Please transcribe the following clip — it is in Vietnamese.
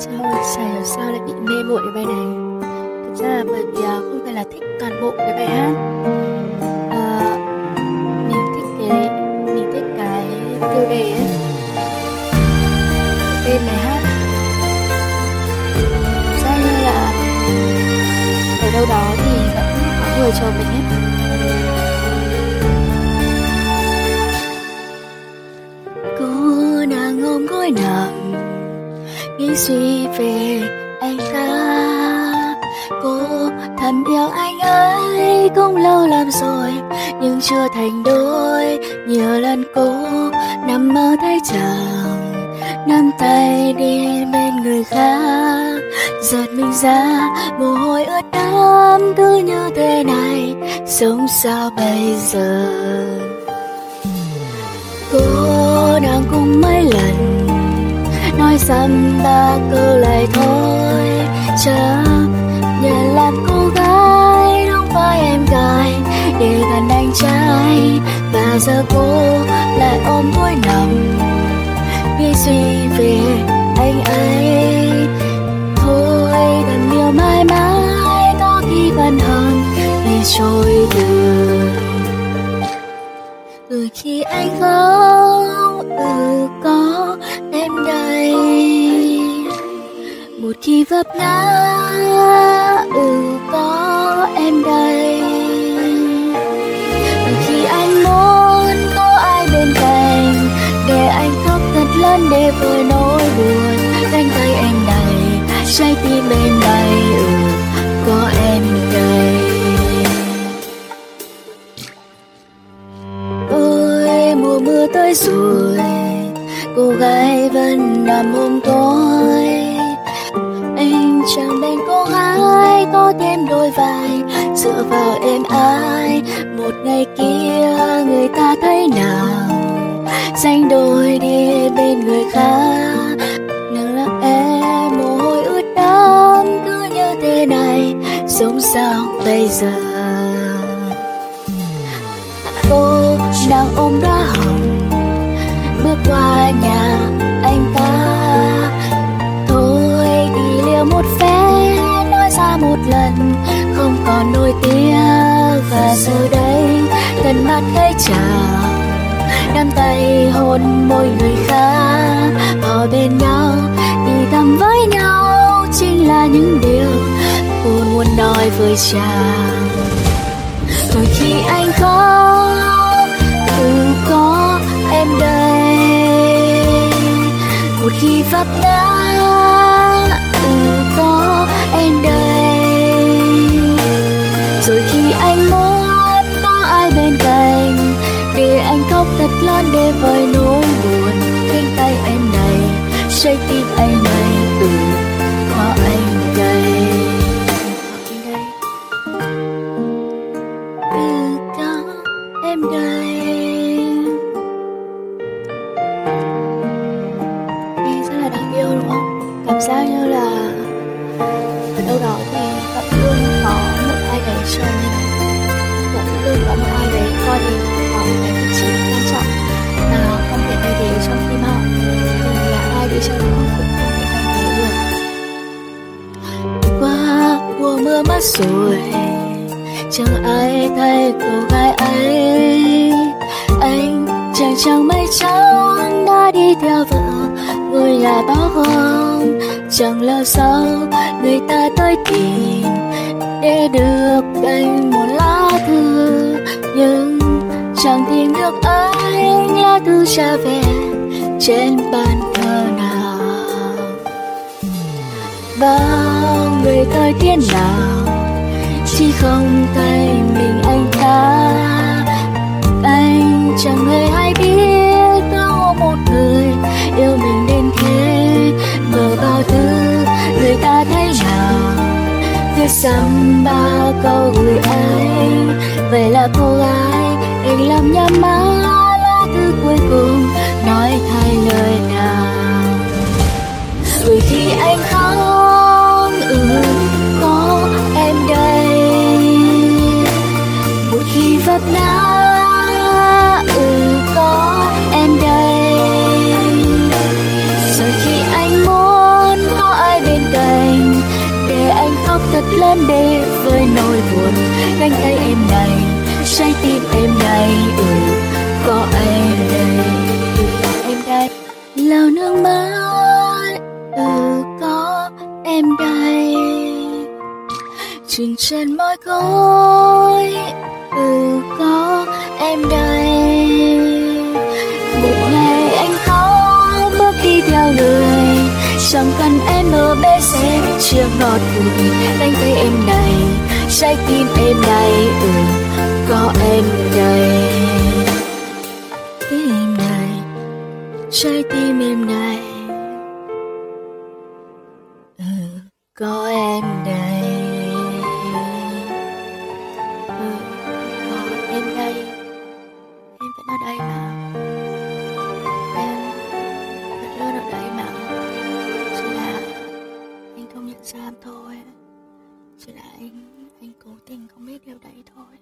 Trời ơi, chả hiểu sao lại bị mê muội cái bài này. Thực ra là bởi vì à, không phải là thích toàn bộ cái bài hát. À, Mình thích cái mình thích cái tiêu đề ấy. Tên bài hát. Sao như là ở đâu đó thì vẫn có người chờ mình ấy. Nghĩ suy về anh ta. Cô thầm yêu anh ấy, cũng lâu lắm rồi, nhưng chưa thành đôi. Nhiều lần cô nằm mơ thấy chàng nắm tay đi bên người khác. Giật mình ra, mồ hôi ướt đẫm cứ như thế này. Sống sao bây giờ? Cô đang cùng mấy lần nói dăm ta câu lại thôi. Chấp nhận làm cô gái, đóng vai em gái, để gần anh trai. Và giờ cô lại ôm vui lòng nghĩ suy về anh ấy. Một khi vấp ngã ừ có em đây. Từ khi anh muốn có ai bên cạnh, để anh khóc thật lớn để vơi nỗi buồn. Cánh tay em đầy, trái tim em đầy ừ có em đây. Ôi, mùa mưa tới rồi cô gái vẫn nằm ôm tôi chẳng bên cô gái có thêm đôi vai, dựa vào em ai? Một ngày kia người ta thấy nào? Danh đôi đi bên người khác nàng là em mồ hôi ướt đẫm cứ như thế này, sống sao bây giờ? Cô đang ôm đóa hồng bước qua nhà anh mắt thấy chào nắm tay hôn môi người khác họ bên nhau thì thầm với nhau chính là những điều cô muốn nói với chàng rồi khi anh có, tự có em đây. Một khi vấp ngã khóc thật vơi nỗi buồn. Cánh tay em này say tim anh này ừ có anh đây. Ừ có em đây nghe rất là đáng yêu, đúng không? Cảm giác như là ở đâu đó thì vẫn luôn có một ai đấy cho mình vẫn luôn có một ai đấy coi mình rồi. Chẳng ai thay cô gái ấy. Anh chàng chàng mây trắng đã đi theo vợ ngôi nhà bao gồm chẳng lâu sau, người ta tới tìm, để được anh một lá thư. Nhưng chẳng tìm được ai, lá thư trả về trên bàn thờ nào. Bao người tới thiên nào? Chỉ không tay mình anh ta. Anh chẳng hề hay biết có một người yêu mình đến thế. Mở bao thứ người ta thấy nào viết dăm ba câu gửi anh. Vậy là cô gái, anh làm nhắm má lá thư cuối cùng, nói thay lời nào rồi khi anh khóc đến đây với nỗi buồn. Gánh tay em này trái tim em này ừ, có ừ, em đây? Em đây. Lau nước mắt ừ có em đây. Chừng trên môi gối ừ có em đây. Bé sẽ chia ngọt bùi. Đánh tay em này, trái tim em này ừ có em đây tim này, trái tim em này ừ có em đây tình không biết điều đấy thôi.